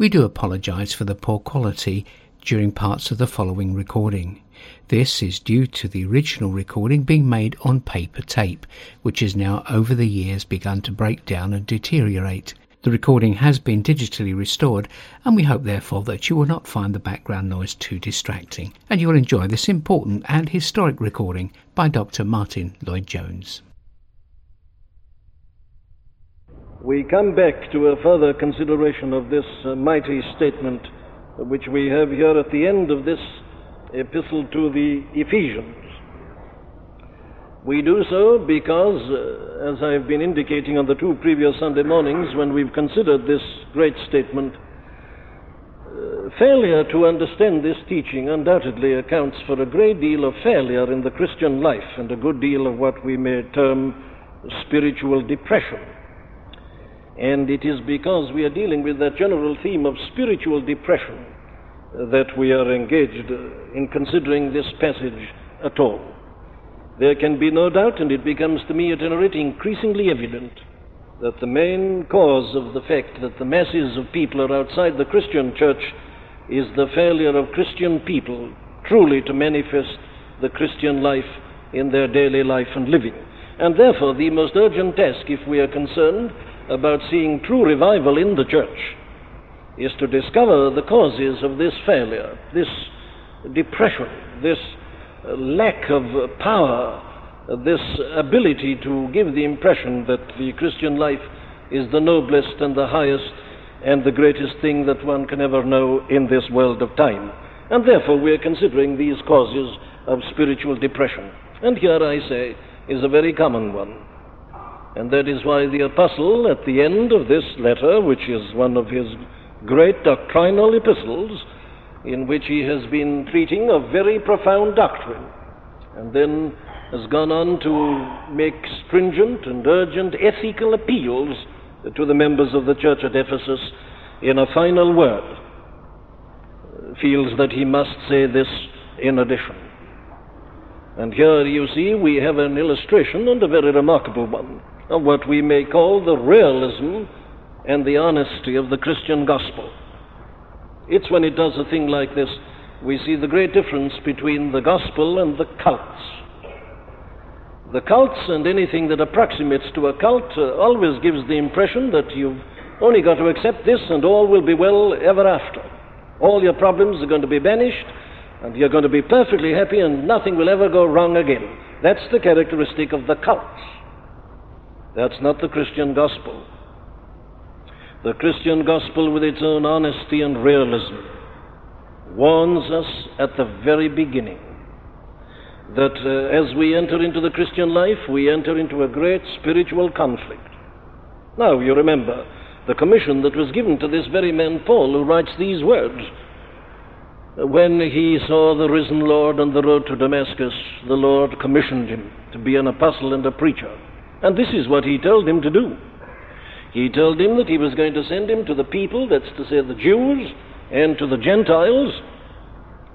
We do apologise for the poor quality during parts of the following recording. This is due to the original recording being made on paper tape, which has now over the years begun to break down and deteriorate. The recording has been digitally restored, and we hope therefore that you will not find the background noise too distracting, and you will enjoy this important and historic recording by Dr. Martin Lloyd Jones. We come back to a further consideration of this uh, mighty statement which we have here at the end of this epistle to the Ephesians. We do so because, uh, as I've been indicating on the two previous Sunday mornings when we've considered this great statement, uh, failure to understand this teaching undoubtedly accounts for a great deal of failure in the Christian life and a good deal of what we may term spiritual depression. And it is because we are dealing with that general theme of spiritual depression that we are engaged in considering this passage at all. There can be no doubt, and it becomes to me at any rate increasingly evident, that the main cause of the fact that the masses of people are outside the Christian church is the failure of Christian people truly to manifest the Christian life in their daily life and living. And therefore, the most urgent task, if we are concerned about seeing true revival in the church, is to discover the causes of this failure, this depression, this lack of power, this ability to give the impression that the Christian life is the noblest and the highest and the greatest thing that one can ever know in this world of time. And therefore we are considering these causes of spiritual depression. And here I say is a very common one. And that is why the apostle at the end of this letter, which is one of his great doctrinal epistles, in which he has been treating of very profound doctrine, and then has gone on to make stringent and urgent ethical appeals to the members of the church at Ephesus in a final word, feels that he must say this in addition. And here you see we have an illustration, and a very remarkable one, of what we may call the realism and the honesty of the Christian gospel. It's when it does a thing like this we see the great difference between the gospel and the cults. The cults and anything that approximates to a cult uh, always gives the impression that you've only got to accept this and all will be well ever after. All your problems are going to be banished and you're going to be perfectly happy and nothing will ever go wrong again. That's the characteristic of the cults. That's not the Christian gospel. The Christian gospel, with its own honesty and realism, warns us at the very beginning that uh, as we enter into the Christian life, we enter into a great spiritual conflict. Now, you remember the commission that was given to this very man Paul, who writes these words. When he saw the risen Lord on the road to Damascus, the Lord commissioned him to be an apostle and a preacher. And this is what he told him to do. He told him that he was going to send him to the people, that's to say the Jews, and to the Gentiles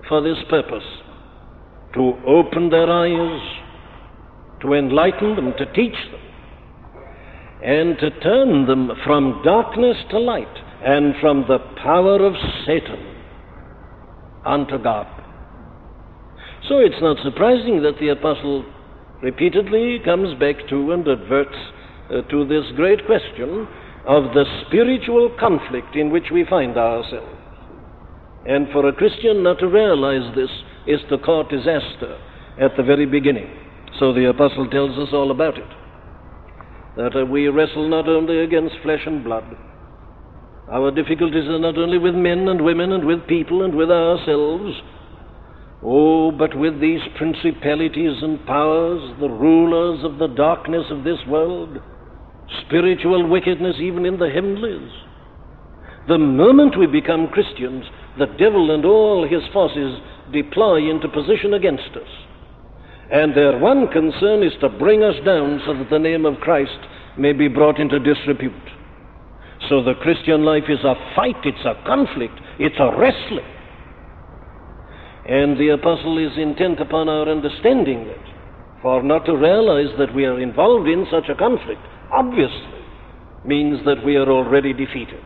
for this purpose to open their eyes, to enlighten them, to teach them, and to turn them from darkness to light and from the power of Satan unto God. So it's not surprising that the apostle repeatedly comes back to and adverts uh, to this great question of the spiritual conflict in which we find ourselves. And for a Christian not to realize this is to court disaster at the very beginning. So the apostle tells us all about it. That uh, we wrestle not only against flesh and blood. Our difficulties are not only with men and women and with people and with ourselves, Oh, but with these principalities and powers, the rulers of the darkness of this world, spiritual wickedness even in the heavenlies. The moment we become Christians, the devil and all his forces deploy into position against us. And their one concern is to bring us down so that the name of Christ may be brought into disrepute. So the Christian life is a fight, it's a conflict, it's a wrestling. And the apostle is intent upon our understanding that. For not to realize that we are involved in such a conflict obviously means that we are already defeated.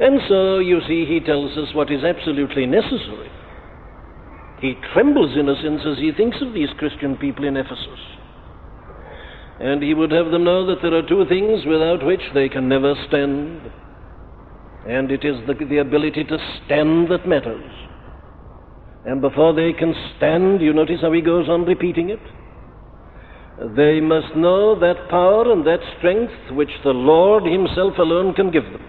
And so, you see, he tells us what is absolutely necessary. He trembles, in a sense, as he thinks of these Christian people in Ephesus. And he would have them know that there are two things without which they can never stand. And it is the, the ability to stand that matters. And before they can stand, you notice how he goes on repeating it? They must know that power and that strength which the Lord Himself alone can give them.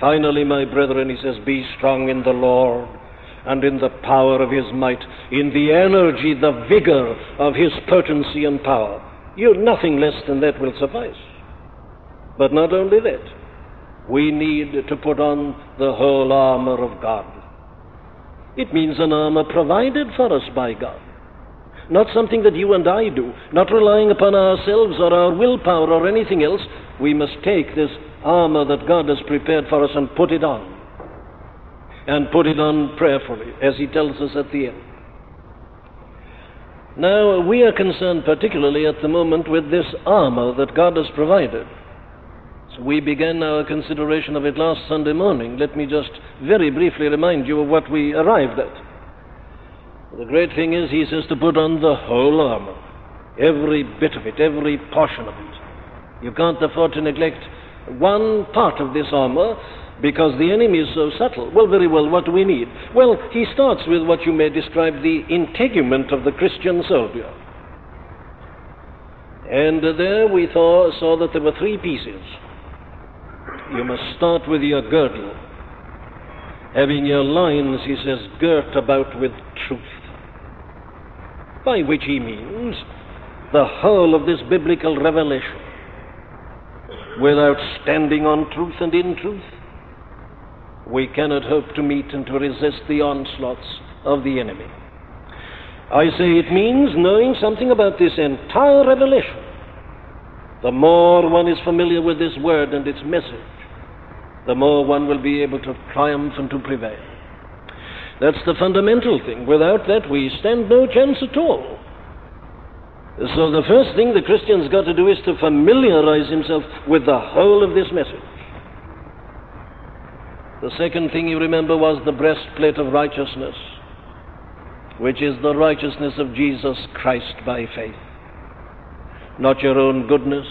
Finally, my brethren, he says, be strong in the Lord and in the power of His might, in the energy, the vigor of His potency and power. You, nothing less than that will suffice. But not only that, we need to put on the whole armor of God. It means an armor provided for us by God. Not something that you and I do, not relying upon ourselves or our willpower or anything else. We must take this armor that God has prepared for us and put it on. And put it on prayerfully, as He tells us at the end. Now, we are concerned particularly at the moment with this armor that God has provided. We began our consideration of it last Sunday morning. Let me just very briefly remind you of what we arrived at. The great thing is, he says, to put on the whole armor. Every bit of it, every portion of it. You can't afford to neglect one part of this armor because the enemy is so subtle. Well, very well, what do we need? Well, he starts with what you may describe the integument of the Christian soldier. And there we saw, saw that there were three pieces. You must start with your girdle, having your loins, he says, girt about with truth by which he means the whole of this biblical revelation. Without standing on truth and in truth, we cannot hope to meet and to resist the onslaughts of the enemy. I say it means knowing something about this entire revelation. The more one is familiar with this word and its message, the more one will be able to triumph and to prevail. That's the fundamental thing. Without that, we stand no chance at all. So the first thing the Christian's got to do is to familiarize himself with the whole of this message. The second thing you remember was the breastplate of righteousness, which is the righteousness of Jesus Christ by faith. Not your own goodness,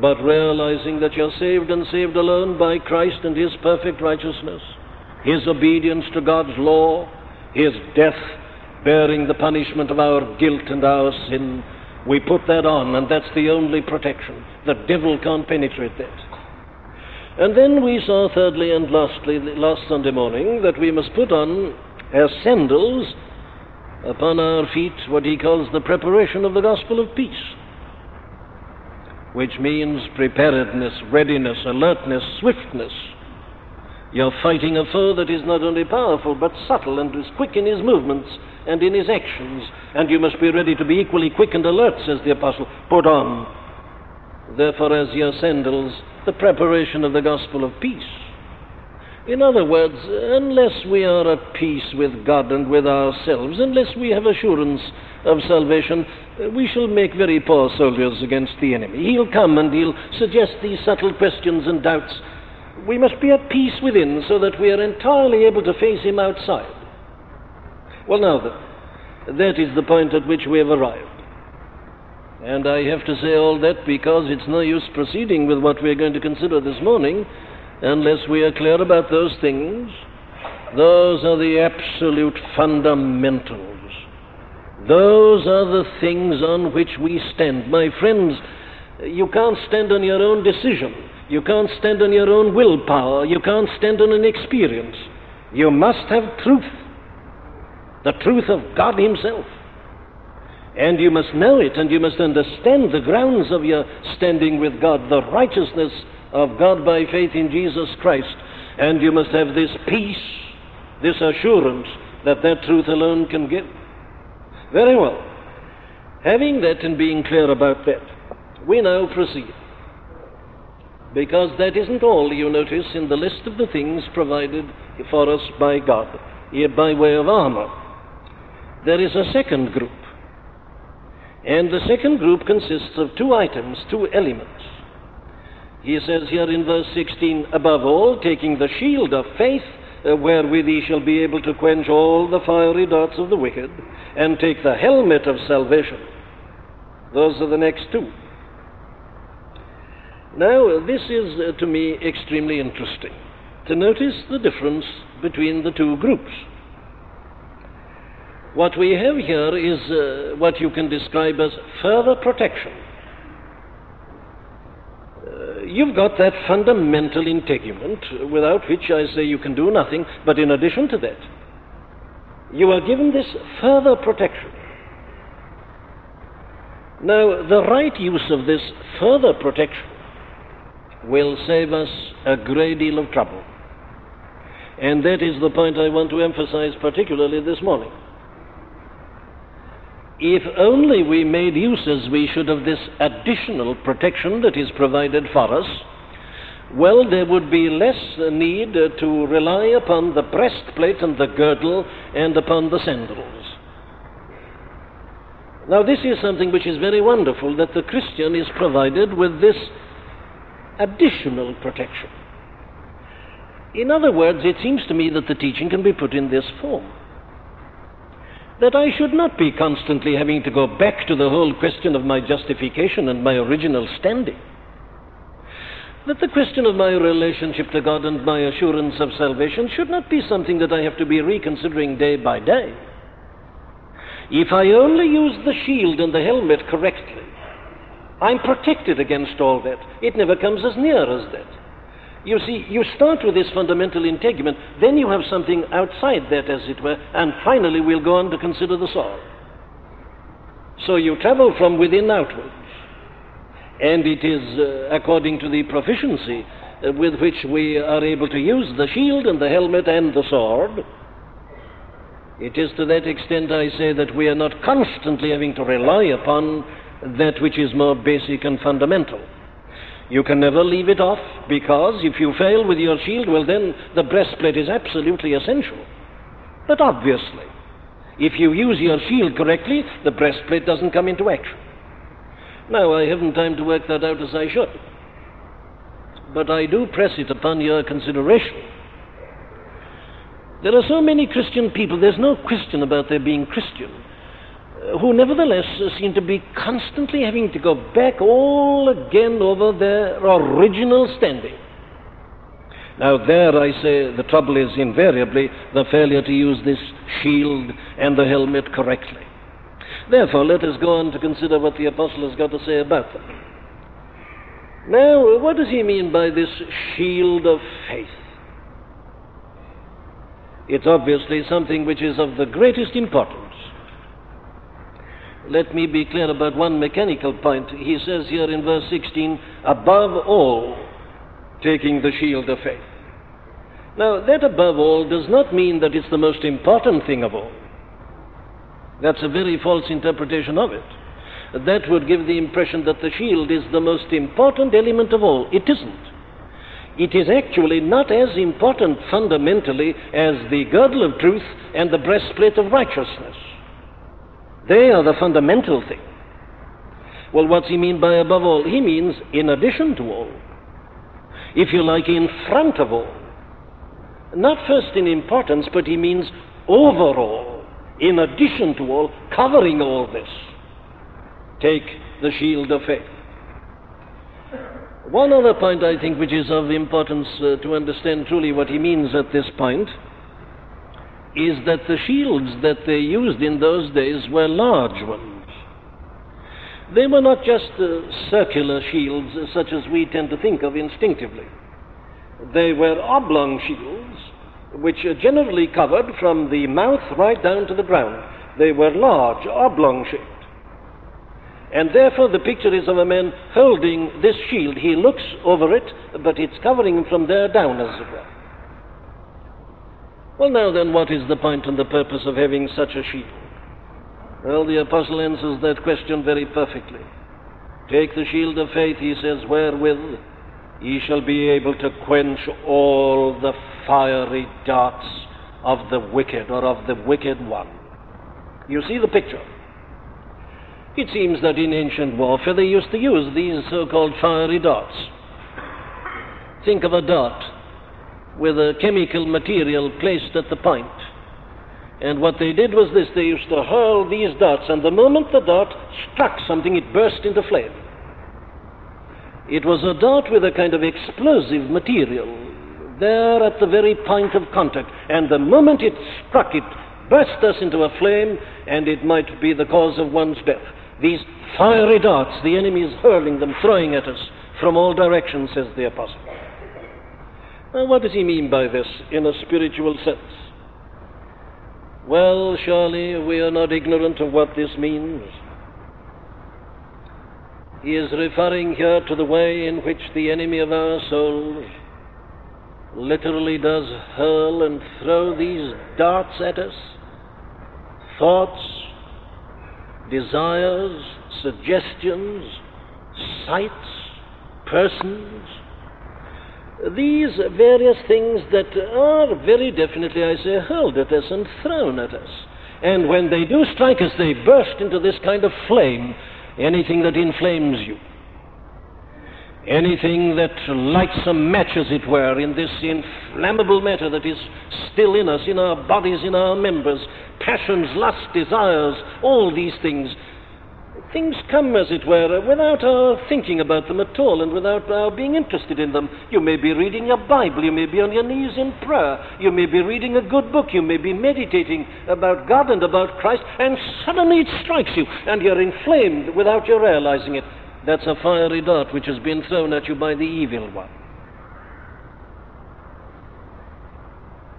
but realizing that you're saved and saved alone by Christ and His perfect righteousness his obedience to God's law, his death bearing the punishment of our guilt and our sin. We put that on, and that's the only protection. The devil can't penetrate that. And then we saw, thirdly and lastly, last Sunday morning, that we must put on as sandals upon our feet what he calls the preparation of the gospel of peace, which means preparedness, readiness, alertness, swiftness you're fighting a foe that is not only powerful but subtle and is quick in his movements and in his actions, and you must be ready to be equally quick and alert, says the apostle. Put on, therefore, as your sandals, the preparation of the gospel of peace. In other words, unless we are at peace with God and with ourselves, unless we have assurance of salvation, we shall make very poor soldiers against the enemy. He'll come and he'll suggest these subtle questions and doubts we must be at peace within so that we are entirely able to face him outside. Well, now then, that is the point at which we have arrived. And I have to say all that because it's no use proceeding with what we are going to consider this morning unless we are clear about those things. Those are the absolute fundamentals. Those are the things on which we stand. My friends, you can't stand on your own decision. You can't stand on your own willpower. You can't stand on an experience. You must have truth. The truth of God Himself. And you must know it and you must understand the grounds of your standing with God, the righteousness of God by faith in Jesus Christ. And you must have this peace, this assurance that that truth alone can give. Very well. Having that and being clear about that, we now proceed. Because that isn't all, you notice, in the list of the things provided for us by God, by way of armor. There is a second group. And the second group consists of two items, two elements. He says here in verse 16, above all, taking the shield of faith, uh, wherewith ye shall be able to quench all the fiery darts of the wicked, and take the helmet of salvation. Those are the next two. Now, this is uh, to me extremely interesting to notice the difference between the two groups. What we have here is uh, what you can describe as further protection. You've got that fundamental integument without which I say you can do nothing, but in addition to that, you are given this further protection. Now, the right use of this further protection will save us a great deal of trouble. And that is the point I want to emphasize particularly this morning. If only we made use as we should of this additional protection that is provided for us, well, there would be less need to rely upon the breastplate and the girdle and upon the sandals. Now, this is something which is very wonderful that the Christian is provided with this additional protection. In other words, it seems to me that the teaching can be put in this form. That I should not be constantly having to go back to the whole question of my justification and my original standing. That the question of my relationship to God and my assurance of salvation should not be something that I have to be reconsidering day by day. If I only use the shield and the helmet correctly, I'm protected against all that. It never comes as near as that. You see, you start with this fundamental integument, then you have something outside that, as it were, and finally we'll go on to consider the sword. So you travel from within outwards, and it is uh, according to the proficiency uh, with which we are able to use the shield and the helmet and the sword. It is to that extent I say that we are not constantly having to rely upon that which is more basic and fundamental. You can never leave it off because if you fail with your shield, well, then the breastplate is absolutely essential. But obviously, if you use your shield correctly, the breastplate doesn't come into action. Now, I haven't time to work that out as I should. But I do press it upon your consideration. There are so many Christian people, there's no question about their being Christian who nevertheless seem to be constantly having to go back all again over their original standing. Now, there I say the trouble is invariably the failure to use this shield and the helmet correctly. Therefore, let us go on to consider what the apostle has got to say about them. Now, what does he mean by this shield of faith? It's obviously something which is of the greatest importance let me be clear about one mechanical point. He says here in verse 16, above all, taking the shield of faith. Now, that above all does not mean that it's the most important thing of all. That's a very false interpretation of it. That would give the impression that the shield is the most important element of all. It isn't. It is actually not as important fundamentally as the girdle of truth and the breastplate of righteousness. They are the fundamental thing. Well, what's he mean by above all? He means in addition to all. If you like, in front of all. Not first in importance, but he means overall, in addition to all, covering all this. Take the shield of faith. One other point I think which is of importance uh, to understand truly what he means at this point is that the shields that they used in those days were large ones. They were not just uh, circular shields uh, such as we tend to think of instinctively. They were oblong shields which generally covered from the mouth right down to the ground. They were large, oblong shaped. And therefore, the picture is of a man holding this shield. He looks over it, but it's covering him from there down, as it were. Well, now then, what is the point and the purpose of having such a shield? Well, the apostle answers that question very perfectly. Take the shield of faith, he says, wherewith ye shall be able to quench all the fiery darts of the wicked or of the wicked one. You see the picture? It seems that in ancient warfare they used to use these so called fiery darts. Think of a dart with a chemical material placed at the point. And what they did was this they used to hurl these darts, and the moment the dart struck something, it burst into flame. It was a dart with a kind of explosive material there at the very point of contact, and the moment it struck, it burst us into a flame, and it might be the cause of one's death. These fiery darts, the enemy is hurling them, throwing at us from all directions, says the apostle. What does he mean by this in a spiritual sense? Well, surely we are not ignorant of what this means. He is referring here to the way in which the enemy of our souls literally does hurl and throw these darts at us thoughts, desires, suggestions, sights, persons, these various things that are very definitely, I say, hurled at us and thrown at us. And when they do strike us, they burst into this kind of flame, anything that inflames you. Anything that lights a match, as it were, in this inflammable matter that is still in us, in our bodies, in our members, passions, lusts, desires, all these things Things come, as it were, without our thinking about them at all and without our being interested in them. You may be reading your Bible, you may be on your knees in prayer, you may be reading a good book, you may be meditating about God and about Christ, and suddenly it strikes you and you're inflamed without your realizing it. That's a fiery dart which has been thrown at you by the evil one.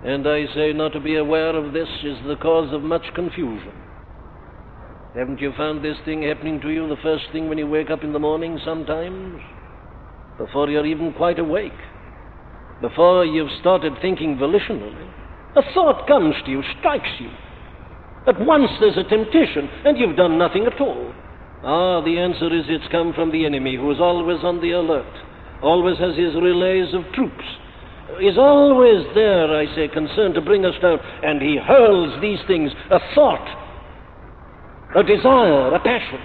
And I say not to be aware of this is the cause of much confusion. Haven't you found this thing happening to you the first thing when you wake up in the morning sometimes? Before you're even quite awake? Before you've started thinking volitionally? A thought comes to you, strikes you. At once there's a temptation, and you've done nothing at all. Ah, the answer is it's come from the enemy who is always on the alert, always has his relays of troops, is always there, I say, concerned to bring us down, and he hurls these things, a thought, a desire, a passion,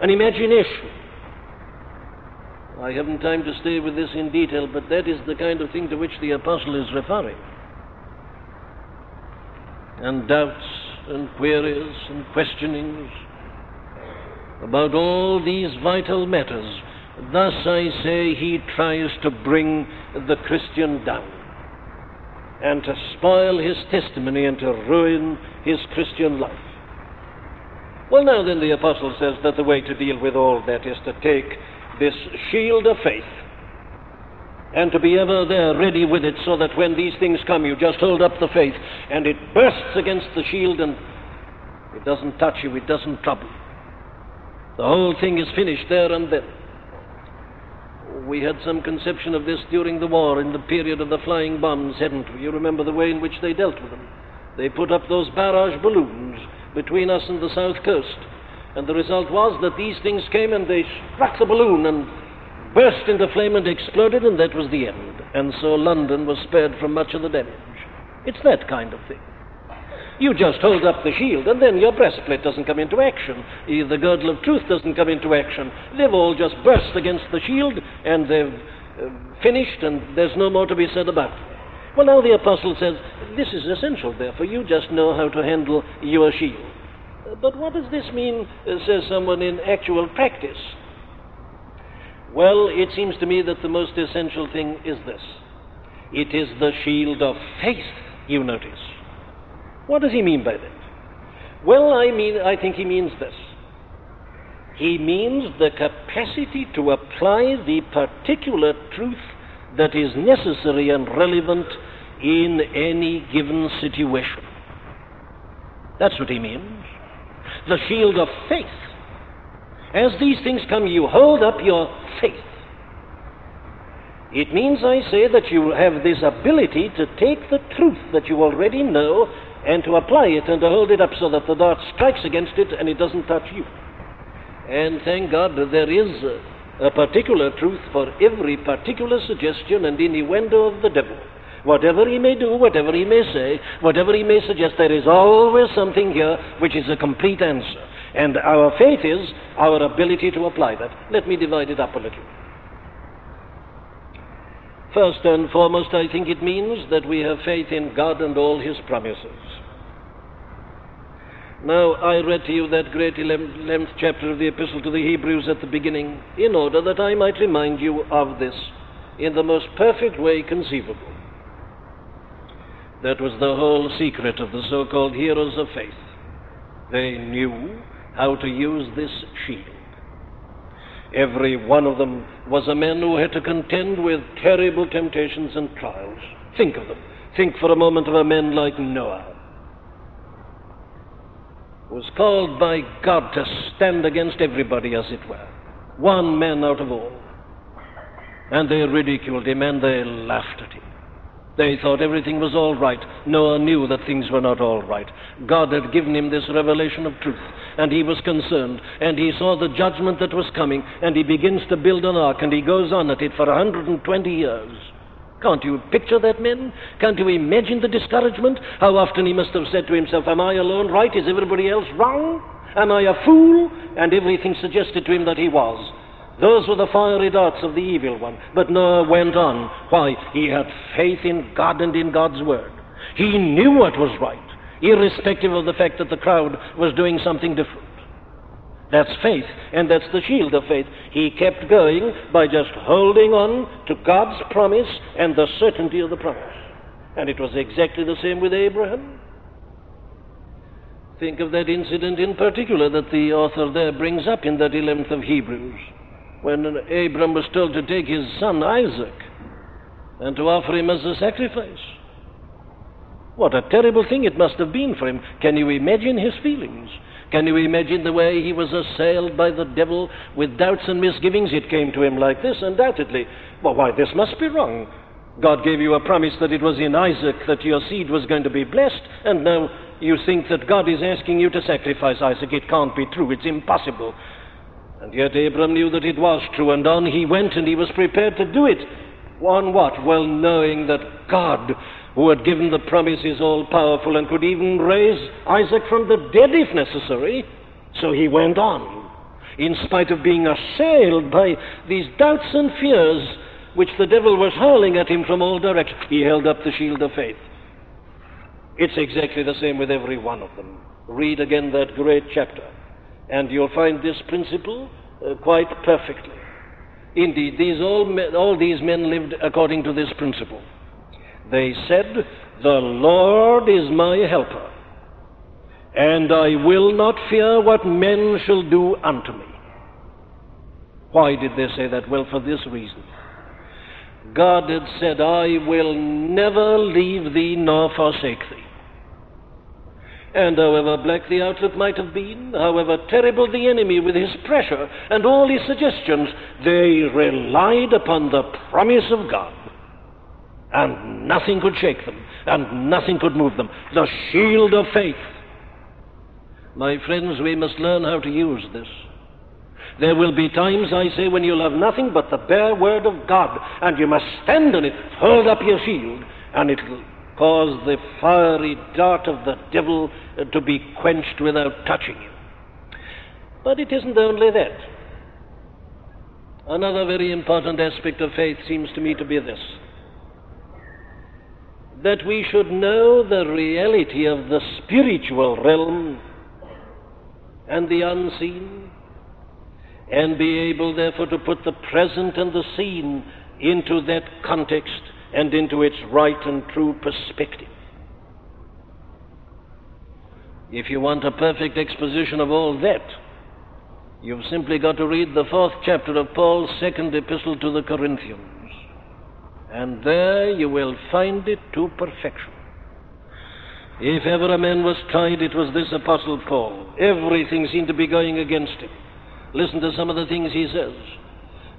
an imagination. I haven't time to stay with this in detail, but that is the kind of thing to which the apostle is referring. And doubts and queries and questionings about all these vital matters. Thus, I say, he tries to bring the Christian down and to spoil his testimony and to ruin his Christian life. Well, now then, the apostle says that the way to deal with all that is to take this shield of faith and to be ever there ready with it so that when these things come, you just hold up the faith and it bursts against the shield and it doesn't touch you, it doesn't trouble. You. The whole thing is finished there and then. We had some conception of this during the war in the period of the flying bombs, hadn't we? You remember the way in which they dealt with them. They put up those barrage balloons between us and the south coast. And the result was that these things came and they struck the balloon and burst into flame and exploded, and that was the end. And so London was spared from much of the damage. It's that kind of thing. You just hold up the shield, and then your breastplate doesn't come into action. The girdle of truth doesn't come into action. They've all just burst against the shield, and they've uh, finished, and there's no more to be said about it. Well, now the apostle says, this is essential, therefore, you just know how to handle your shield. But what does this mean, uh, says someone, in actual practice? Well, it seems to me that the most essential thing is this it is the shield of faith, you notice. What does he mean by that? Well, I mean, I think he means this. He means the capacity to apply the particular truth that is necessary and relevant in any given situation. That's what he means. The shield of faith. As these things come, you hold up your faith. It means, I say, that you have this ability to take the truth that you already know and to apply it and to hold it up so that the dart strikes against it and it doesn't touch you. And thank God there is a particular truth for every particular suggestion and innuendo of the devil. Whatever he may do, whatever he may say, whatever he may suggest, there is always something here which is a complete answer. And our faith is our ability to apply that. Let me divide it up a little. First and foremost, I think it means that we have faith in God and all His promises. Now, I read to you that great 11th chapter of the Epistle to the Hebrews at the beginning, in order that I might remind you of this in the most perfect way conceivable. That was the whole secret of the so called heroes of faith. They knew how to use this shield. Every one of them was a man who had to contend with terrible temptations and trials. Think of them. Think for a moment of a man like Noah, who was called by God to stand against everybody, as it were. One man out of all. And they ridiculed him and they laughed at him. They thought everything was all right. Noah knew that things were not all right. God had given him this revelation of truth, and he was concerned, and he saw the judgment that was coming, and he begins to build an ark, and he goes on at it for 120 years. Can't you picture that, men? Can't you imagine the discouragement? How often he must have said to himself, Am I alone right? Is everybody else wrong? Am I a fool? And everything suggested to him that he was. Those were the fiery darts of the evil one. But Noah went on. Why? He had faith in God and in God's word. He knew what was right, irrespective of the fact that the crowd was doing something different. That's faith, and that's the shield of faith. He kept going by just holding on to God's promise and the certainty of the promise. And it was exactly the same with Abraham. Think of that incident in particular that the author there brings up in that 11th of Hebrews when Abram was told to take his son Isaac and to offer him as a sacrifice. What a terrible thing it must have been for him. Can you imagine his feelings? Can you imagine the way he was assailed by the devil with doubts and misgivings? It came to him like this, undoubtedly. Well, why, this must be wrong. God gave you a promise that it was in Isaac that your seed was going to be blessed, and now you think that God is asking you to sacrifice Isaac. It can't be true. It's impossible. And yet Abram knew that it was true, and on he went, and he was prepared to do it. On what? Well, knowing that God, who had given the promise, is all powerful and could even raise Isaac from the dead if necessary. So he went on, in spite of being assailed by these doubts and fears which the devil was hurling at him from all directions. He held up the shield of faith. It's exactly the same with every one of them. Read again that great chapter. And you'll find this principle uh, quite perfectly. Indeed, these all, all these men lived according to this principle. They said, The Lord is my helper, and I will not fear what men shall do unto me. Why did they say that? Well, for this reason. God had said, I will never leave thee nor forsake thee. And however black the outlook might have been, however terrible the enemy with his pressure and all his suggestions, they relied upon the promise of God. And nothing could shake them, and nothing could move them. The shield of faith. My friends, we must learn how to use this. There will be times, I say, when you'll have nothing but the bare word of God, and you must stand on it, hold up your shield, and it'll cause the fiery dart of the devil uh, to be quenched without touching him. But it isn't only that. Another very important aspect of faith seems to me to be this that we should know the reality of the spiritual realm and the unseen, and be able, therefore, to put the present and the seen into that context and into its right and true perspective. If you want a perfect exposition of all that, you've simply got to read the fourth chapter of Paul's second epistle to the Corinthians. And there you will find it to perfection. If ever a man was tried, it was this Apostle Paul. Everything seemed to be going against him. Listen to some of the things he says.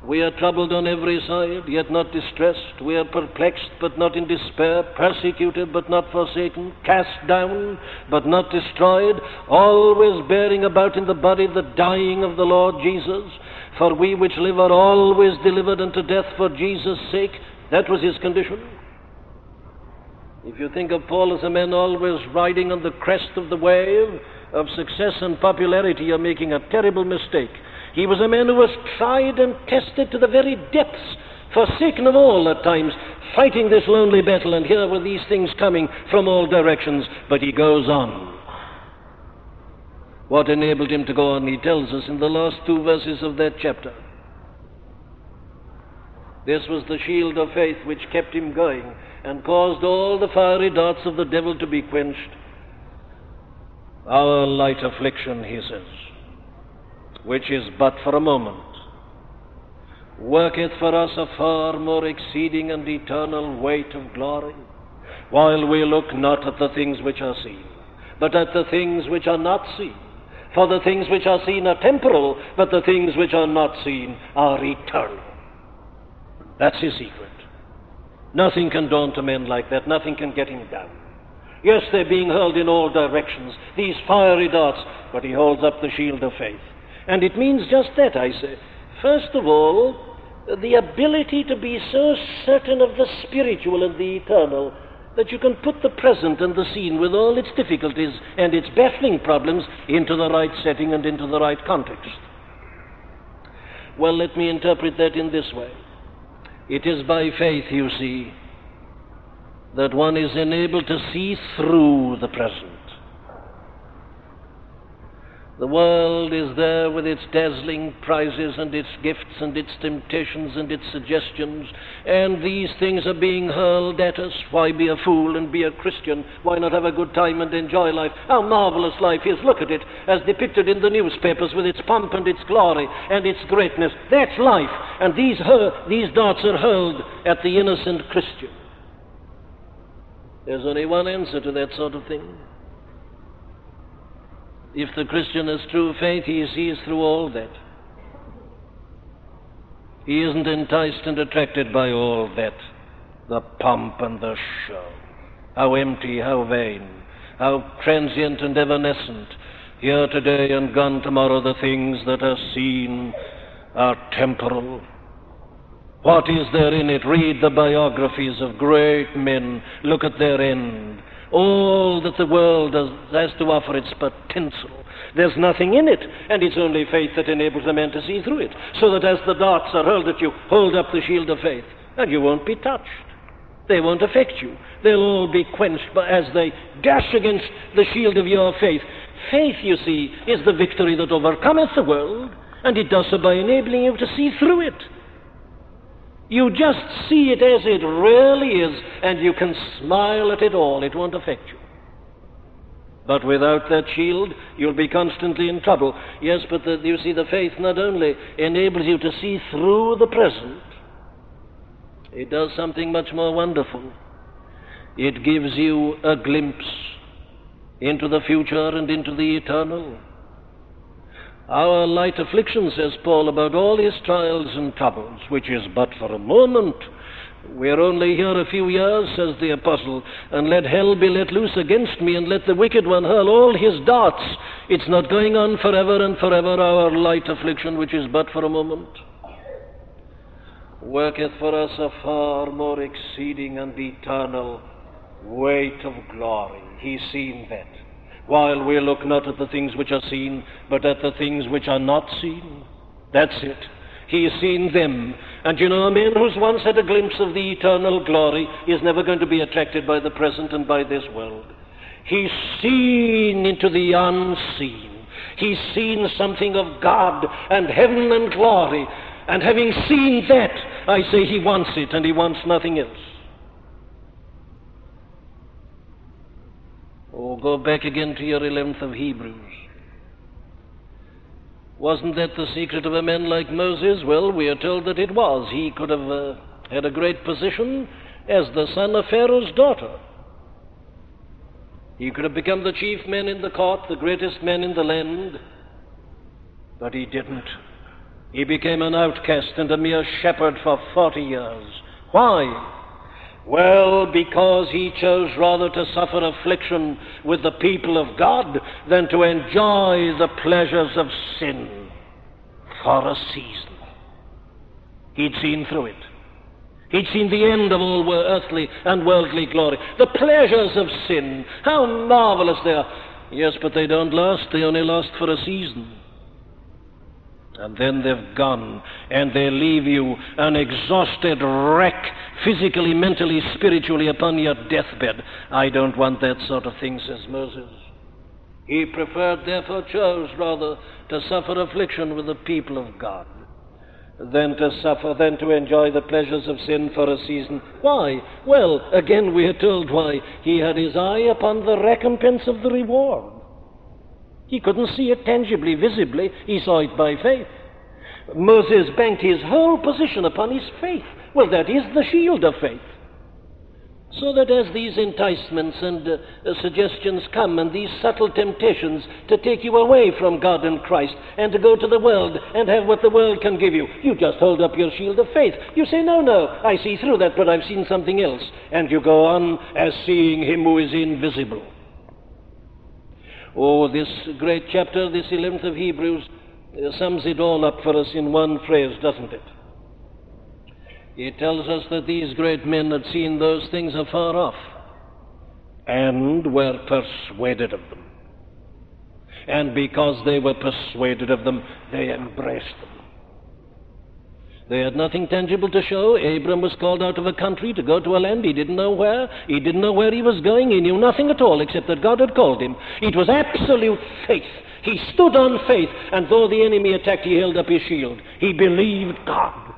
We are troubled on every side, yet not distressed. We are perplexed, but not in despair. Persecuted, but not forsaken. Cast down, but not destroyed. Always bearing about in the body the dying of the Lord Jesus. For we which live are always delivered unto death for Jesus' sake. That was his condition. If you think of Paul as a man always riding on the crest of the wave of success and popularity, you're making a terrible mistake. He was a man who was tried and tested to the very depths forsaken of all at times, fighting this lonely battle, and here were these things coming from all directions, but he goes on. What enabled him to go on, he tells us in the last two verses of that chapter. This was the shield of faith which kept him going and caused all the fiery darts of the devil to be quenched. Our light affliction, he says, which is but for a moment, worketh for us a far more exceeding and eternal weight of glory, while we look not at the things which are seen, but at the things which are not seen. For the things which are seen are temporal, but the things which are not seen are eternal. That's his secret. Nothing can daunt a man like that. Nothing can get him down. Yes, they're being hurled in all directions, these fiery darts, but he holds up the shield of faith. And it means just that, I say. First of all, the ability to be so certain of the spiritual and the eternal that you can put the present and the seen with all its difficulties and its baffling problems into the right setting and into the right context. Well, let me interpret that in this way. It is by faith, you see, that one is enabled to see through the present. The world is there with its dazzling prizes and its gifts and its temptations and its suggestions, and these things are being hurled at us. Why be a fool and be a Christian? Why not have a good time and enjoy life? How marvelous life is! Look at it as depicted in the newspapers with its pomp and its glory and its greatness. That's life, and these, hur- these darts are hurled at the innocent Christian. There's only one answer to that sort of thing. If the Christian has true faith, he sees through all that. He isn't enticed and attracted by all that, the pomp and the show. How empty, how vain, how transient and evanescent. Here today and gone tomorrow, the things that are seen are temporal. What is there in it? Read the biographies of great men. Look at their end. All that the world has, to offer, it's but tinsel. There's nothing in it, and it's only faith that enables a man to see through it. So that as the darts are hurled at you, hold up the shield of faith, and you won't be touched. They won't affect you. They'll all be quenched by, as they dash against the shield of your faith. Faith, you see, is the victory that overcometh the world, and it does so by enabling you to see through it. You just see it as it really is, and you can smile at it all. It won't affect you. But without that shield, you'll be constantly in trouble. Yes, but the, you see, the faith not only enables you to see through the present, it does something much more wonderful. It gives you a glimpse into the future and into the eternal. Our light affliction, says Paul, about all his trials and troubles, which is but for a moment. We're only here a few years, says the apostle, and let hell be let loose against me, and let the wicked one hurl all his darts. It's not going on forever and forever, our light affliction, which is but for a moment. Worketh for us a far more exceeding and eternal weight of glory. He's seen that while we look not at the things which are seen, but at the things which are not seen. That's it. He's seen them. And you know, a man who's once had a glimpse of the eternal glory is never going to be attracted by the present and by this world. He's seen into the unseen. He's seen something of God and heaven and glory. And having seen that, I say he wants it and he wants nothing else. Oh, go back again to your 11th of Hebrews. Wasn't that the secret of a man like Moses? Well, we are told that it was. He could have uh, had a great position as the son of Pharaoh's daughter. He could have become the chief man in the court, the greatest man in the land, but he didn't. He became an outcast and a mere shepherd for 40 years. Why? Well, because he chose rather to suffer affliction with the people of God than to enjoy the pleasures of sin for a season. He'd seen through it. He'd seen the end of all earthly and worldly glory. The pleasures of sin, how marvelous they are. Yes, but they don't last. They only last for a season. And then they've gone and they leave you an exhausted wreck, physically, mentally, spiritually, upon your deathbed. I don't want that sort of thing, says Moses. He preferred, therefore, chose rather to suffer affliction with the people of God than to suffer, than to enjoy the pleasures of sin for a season. Why? Well, again, we are told why. He had his eye upon the recompense of the reward. He couldn't see it tangibly, visibly, he saw it by faith. Moses banked his whole position upon his faith. Well, that is the shield of faith. So that as these enticements and uh, suggestions come and these subtle temptations to take you away from God and Christ and to go to the world and have what the world can give you, you just hold up your shield of faith. You say, No, no, I see through that, but I've seen something else. And you go on as seeing Him who is invisible. Oh, this great chapter, this 11th of Hebrews, uh, sums it all up for us in one phrase, doesn't it? It tells us that these great men had seen those things afar off and were persuaded of them. And because they were persuaded of them, they embraced them. They had nothing tangible to show. Abram was called out of a country to go to a land he didn't know where. He didn't know where he was going. He knew nothing at all except that God had called him. It was absolute faith. He stood on faith, and though the enemy attacked, he held up his shield. He believed God.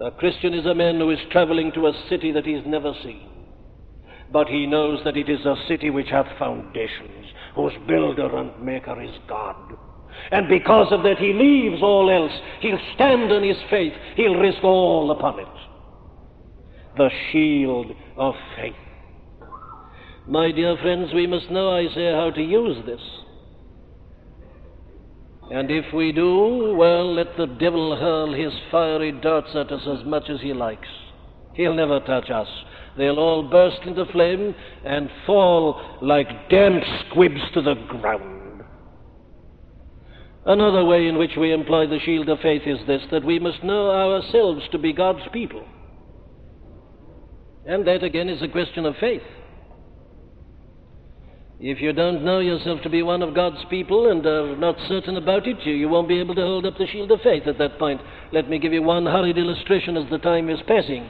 A Christian is a man who is traveling to a city that he has never seen. But he knows that it is a city which hath foundations, whose builder and maker is God. And because of that, he leaves all else. He'll stand on his faith. He'll risk all upon it. The shield of faith. My dear friends, we must know, I say, how to use this. And if we do, well, let the devil hurl his fiery darts at us as much as he likes. He'll never touch us. They'll all burst into flame and fall like damp squibs to the ground. Another way in which we employ the shield of faith is this that we must know ourselves to be God's people. And that again is a question of faith. If you don't know yourself to be one of God's people and are not certain about it, you, won't be able to hold up the shield of faith at that point. Let me give you one hurried illustration as the time is passing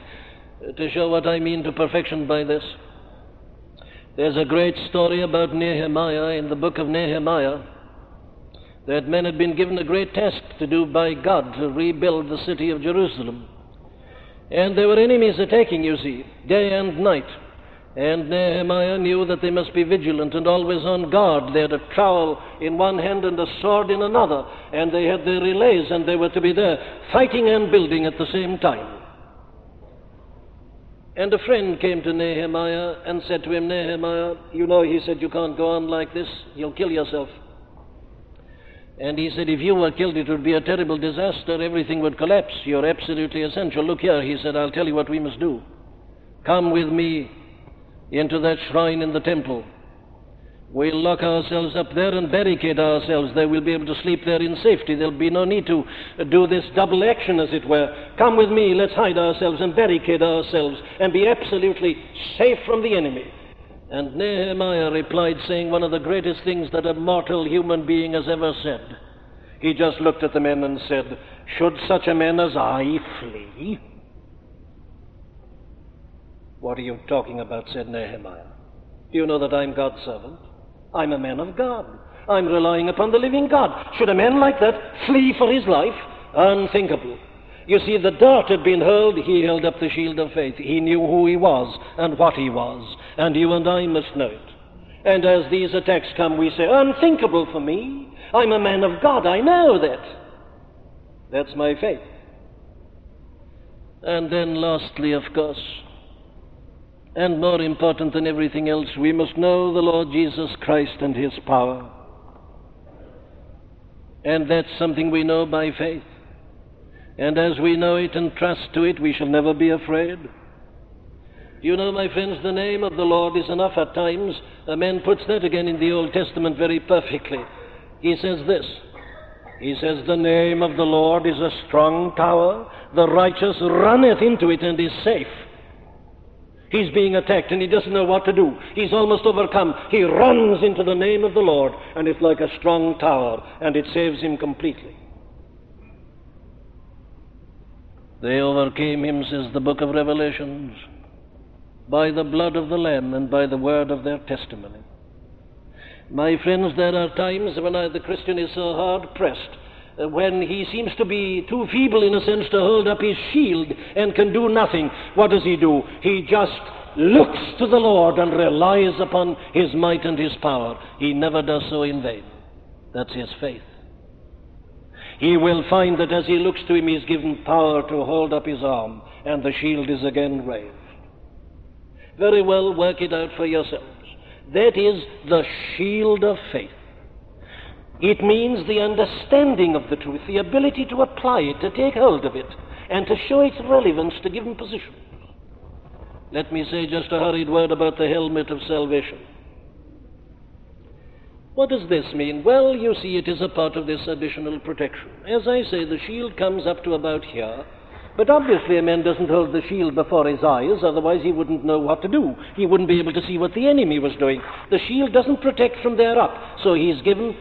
uh, to show what I mean to perfection by this. There's a great story about Nehemiah in the book of Nehemiah. That men had been given a great task to do by God to rebuild the city of Jerusalem. And there were enemies attacking, you see, day and night. And Nehemiah knew that they must be vigilant and always on guard. They had a trowel in one hand and a sword in another, and they had their relays, and they were to be there fighting and building at the same time. And a friend came to Nehemiah and said to him, Nehemiah, you know, he said, you can't go on like this, you'll kill yourself. And he said, if you were killed, it would be a terrible disaster, everything would collapse. You're absolutely essential. Look here, he said, I'll tell you what we must do. Come with me into that shrine in the temple. We'll lock ourselves up there and barricade ourselves. there. We'll be able to sleep there in safety. There'll be no need to do this double action, as it were. Come with me, let's hide ourselves and barricade ourselves and be absolutely safe from the enemy. And Nehemiah replied, saying one of the greatest things that a mortal human being has ever said. He just looked at the men and said, Should such a man as I flee? What are you talking about? said Nehemiah. Do you know that I'm God's servant? I'm a man of God. I'm relying upon the living God. Should a man like that flee for his life? Unthinkable. You see, the dart had been hurled, he held up the shield of faith. He knew who he was and what he was, and you and I must know it. And as these attacks come, we say, Unthinkable for me. I'm a man of God. I know that. That's my faith. And then, lastly, of course, and more important than everything else, we must know the Lord Jesus Christ and His power. And that's something we know by faith. And as we know it and trust to it, we shall never be afraid. You know, my friends, the name of the Lord is enough at times. A man puts that again in the Old Testament very perfectly. He says this He says, The name of the Lord is a strong tower, the righteous runneth into it and is safe. He's being attacked and he doesn't know what to do. He's almost overcome. He runs into the name of the Lord and it's like a strong tower and it saves him completely. They overcame him, says the book of Revelations, by the blood of the Lamb and by the word of their testimony. My friends, there are times when I, the Christian is so hard pressed, uh, when he seems to be too feeble in a sense to hold up his shield and can do nothing. What does he do? He just looks to the Lord and relies upon his might and his power. He never does so in vain. That's his faith. He will find that as he looks to him, he is given power to hold up his arm, and the shield is again raised. Very well, work it out for yourselves. That is the shield of faith. It means the understanding of the truth, the ability to apply it, to take hold of it, and to show its relevance to given positions. Let me say just a hurried word about the helmet of salvation. What does this mean? Well, you see, it is a part of this additional protection. As I say, the shield comes up to about here, but obviously, a man doesn't hold the shield before his eyes, otherwise, he wouldn't know what to do. He wouldn't be able to see what the enemy was doing. The shield doesn't protect from there up, so he's given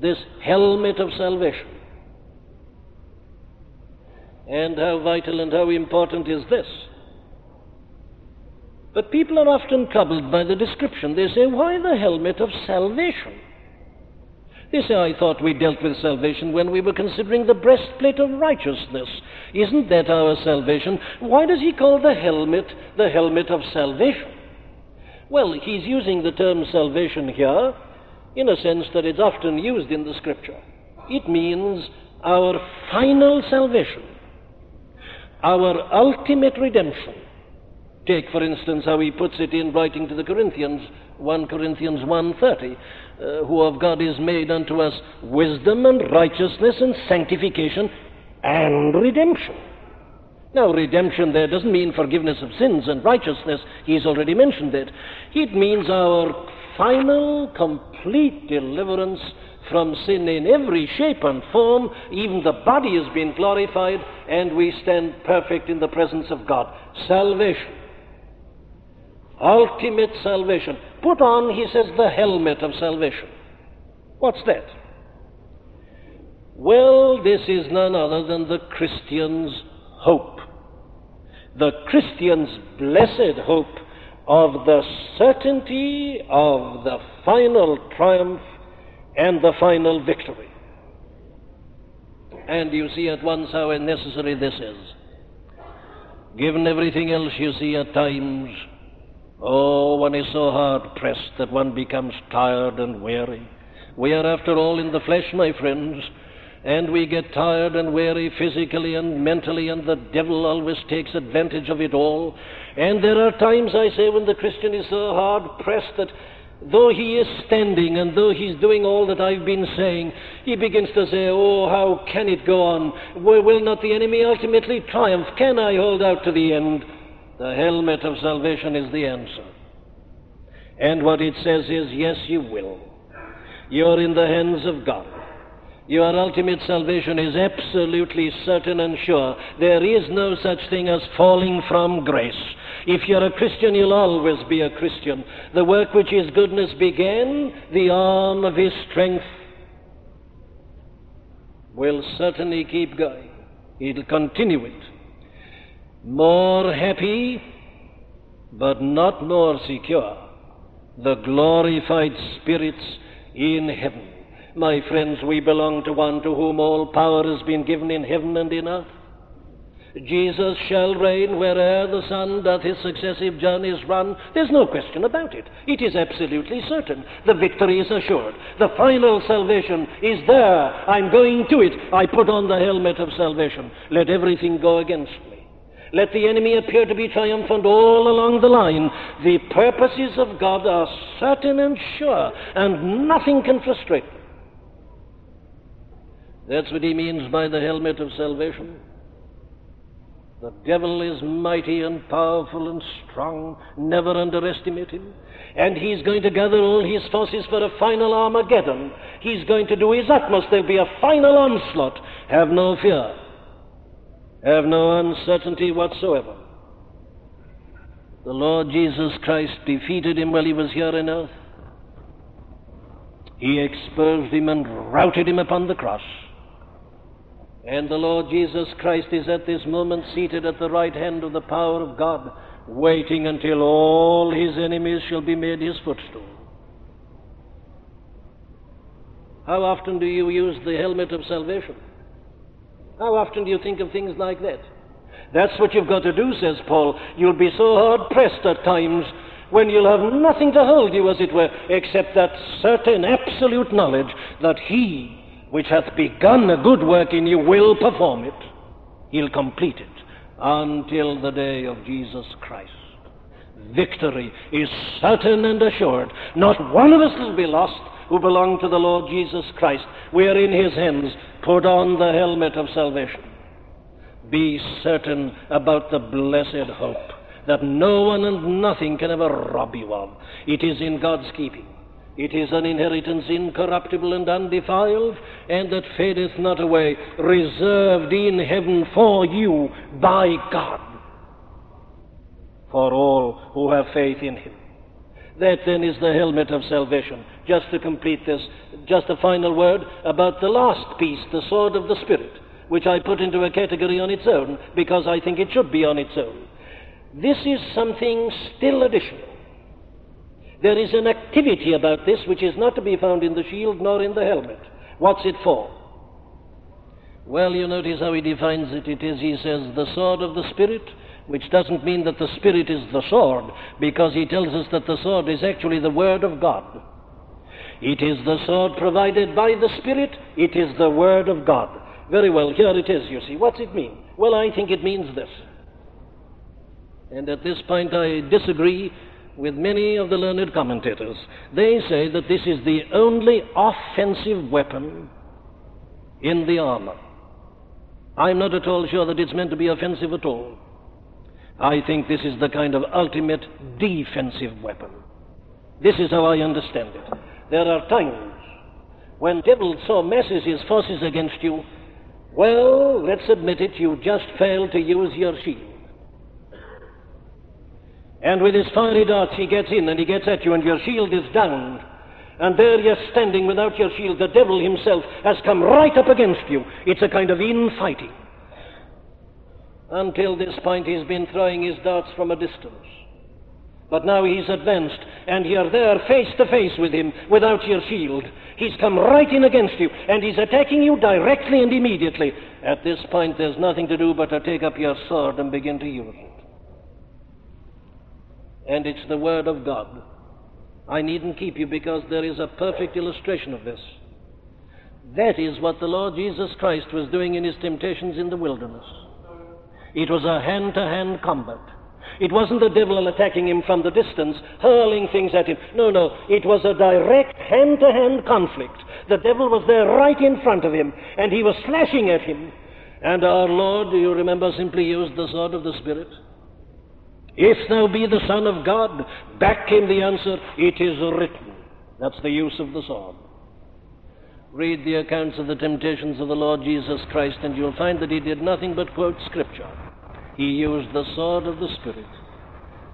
this helmet of salvation. And how vital and how important is this? But people are often troubled by the description. They say, Why the helmet of salvation? They say, I thought we dealt with salvation when we were considering the breastplate of righteousness. Isn't that our salvation? Why does he call the helmet the helmet of salvation? Well, he's using the term salvation here in a sense that it's often used in the scripture. It means our final salvation, our ultimate redemption. Take, for instance, how he puts it in writing to the Corinthians, 1 Corinthians 1.30, uh, who of God is made unto us wisdom and righteousness and sanctification and redemption. Now, redemption there doesn't mean forgiveness of sins and righteousness. He's already mentioned it. It means our final, complete deliverance from sin in every shape and form. Even the body has been glorified, and we stand perfect in the presence of God. Salvation. Ultimate salvation. Put on, he says, the helmet of salvation. What's that? Well, this is none other than the Christian's hope. The Christian's blessed hope of the certainty of the final triumph and the final victory. And you see at once how necessary this is. Given everything else you see at times, oh, one is so hard pressed that one becomes tired and weary. We are, after all, in the flesh, my friends, and we get tired and weary physically and mentally, and the devil always takes advantage of it all. And there are times, I say, when the Christian is so hard pressed that though he is standing and though he's doing all that I've been saying, he begins to say, Oh, how can it go on? Will not the enemy ultimately triumph? Can I hold out to the end? The helmet of salvation is the answer. And what it says is, Yes, you will. You're in the hands of God. Your ultimate salvation is absolutely certain and sure. There is no such thing as falling from grace. If you're a Christian, you'll always be a Christian. The work which His goodness began, the arm of His strength will certainly keep going. It'll continue it. More happy, but not more secure. The glorified spirits in heaven. My friends, we belong to one to whom all power has been given in heaven and in earth. Jesus shall reign where'er the sun doth his successive journeys run. There's no question about it. It is absolutely certain. The victory is assured. The final salvation is there. I'm going to it. I put on the helmet of salvation. Let everything go against me. Let the enemy appear to be triumphant all along the line. The purposes of God are certain and sure, and nothing can frustrate them. That's what he means by the helmet of salvation. The devil is mighty and powerful and strong. Never underestimate him. And he's going to gather all his forces for a final Armageddon. He's going to do his utmost. There'll be a final onslaught. Have no fear. Have no uncertainty whatsoever. The Lord Jesus Christ defeated him while he was here on earth. He exposed him and routed him upon the cross. And the Lord Jesus Christ is at this moment seated at the right hand of the power of God, waiting until all his enemies shall be made his footstool. How often do you use the helmet of salvation? How often do you think of things like that? That's what you've got to do, says Paul. You'll be so hard pressed at times when you'll have nothing to hold you, as it were, except that certain absolute knowledge that He which hath begun a good work in you will perform it. He'll complete it until the day of Jesus Christ. Victory is certain and assured. Not one of us will be lost who belong to the Lord Jesus Christ. We are in His hands. Put on the helmet of salvation. Be certain about the blessed hope that no one and nothing can ever rob you of. It is in God's keeping. It is an inheritance incorruptible and undefiled, and that fadeth not away, reserved in heaven for you by God, for all who have faith in Him. That then is the helmet of salvation. Just to complete this, just a final word about the last piece, the sword of the Spirit, which I put into a category on its own because I think it should be on its own. This is something still additional. There is an activity about this which is not to be found in the shield nor in the helmet. What's it for? Well, you notice how he defines it. It is, he says, the sword of the Spirit, which doesn't mean that the Spirit is the sword, because he tells us that the sword is actually the Word of God. It is the sword provided by the Spirit, it is the Word of God. Very well, here it is, you see. What's it mean? Well, I think it means this. And at this point, I disagree with many of the learned commentators. They say that this is the only offensive weapon in the armor. I'm not at all sure that it's meant to be offensive at all. I think this is the kind of ultimate defensive weapon. This is how I understand it. There are times when devil so masses his forces against you, well, let's admit it, you just fail to use your shield. And with his fiery darts he gets in and he gets at you, and your shield is down. And there you're standing without your shield. The devil himself has come right up against you. It's a kind of infighting. Until this point, he's been throwing his darts from a distance. But now he's advanced, and you're there face to face with him without your shield. He's come right in against you, and he's attacking you directly and immediately. At this point, there's nothing to do but to take up your sword and begin to use it and it's the Word of God. I needn't keep you because there is a perfect illustration of this. That is what the Lord Jesus Christ was doing in his temptations in the wilderness. It was a hand to hand combat. It wasn't the devil attacking him from the distance, hurling things at him. No, no. It was a direct hand to hand conflict. The devil was there right in front of him, and he was slashing at him. And our Lord, do you remember, simply used the sword of the Spirit? If thou be the Son of God, back came the answer, It is written. That's the use of the sword. Read the accounts of the temptations of the Lord Jesus Christ, and you'll find that he did nothing but quote Scripture. He used the sword of the Spirit,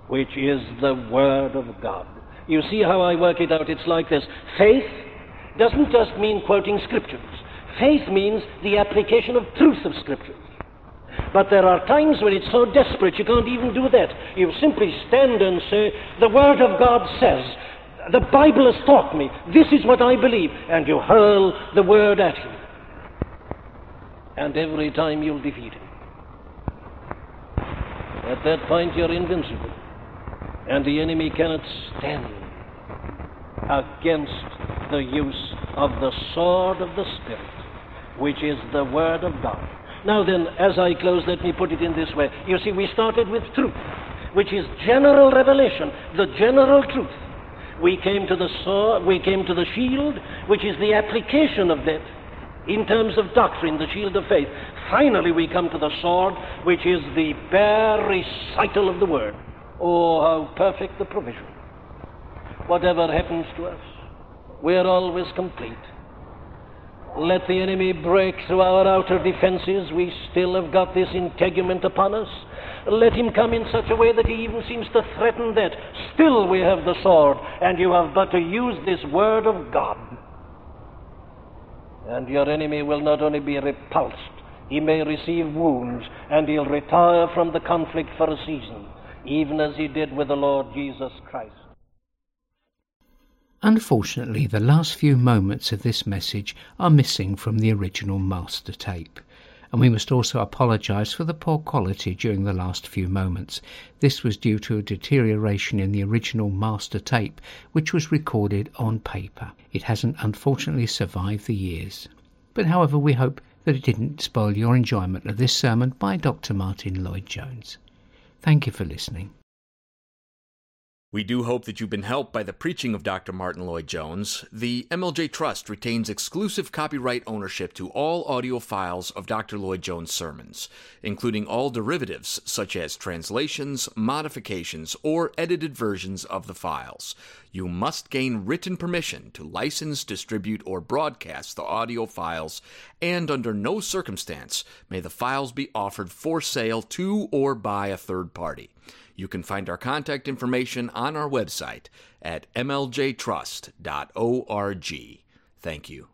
which is the Word of God. You see how I work it out? It's like this faith doesn't just mean quoting Scriptures, faith means the application of truth of Scriptures. But there are times when it's so desperate you can't even do that. You simply stand and say, The Word of God says, the Bible has taught me, this is what I believe, and you hurl the Word at him. And every time you'll defeat him. At that point you're invincible, and the enemy cannot stand against the use of the sword of the Spirit, which is the Word of God. Now then, as I close, let me put it in this way. You see, we started with truth, which is general revelation, the general truth. We came to the sword, we came to the shield, which is the application of that in terms of doctrine, the shield of faith. Finally, we come to the sword, which is the bare recital of the word. Oh, how perfect the provision. Whatever happens to us, we are always complete. Let the enemy break through our outer defenses. We still have got this integument upon us. Let him come in such a way that he even seems to threaten that. Still we have the sword, and you have but to use this word of God. And your enemy will not only be repulsed, he may receive wounds, and he'll retire from the conflict for a season, even as he did with the Lord Jesus Christ. Unfortunately, the last few moments of this message are missing from the original master tape and we must also apologise for the poor quality during the last few moments. This was due to a deterioration in the original master tape, which was recorded on paper. It hasn't unfortunately survived the years. But however, we hope that it didn't spoil your enjoyment of this sermon by Dr. Martyn Lloyd-Jones. Thank you for listening. We do hope that you've been helped by the preaching of Dr. Martyn Lloyd-Jones. The MLJ Trust retains exclusive copyright ownership to all audio files of Dr. Lloyd Jones' sermons, including all derivatives such as translations, modifications, or edited versions of the files. You must gain written permission to license, distribute, or broadcast the audio files, and under no circumstance may the files be offered for sale to or by a third party. You can find our contact information on our website at mljtrust.org. Thank you.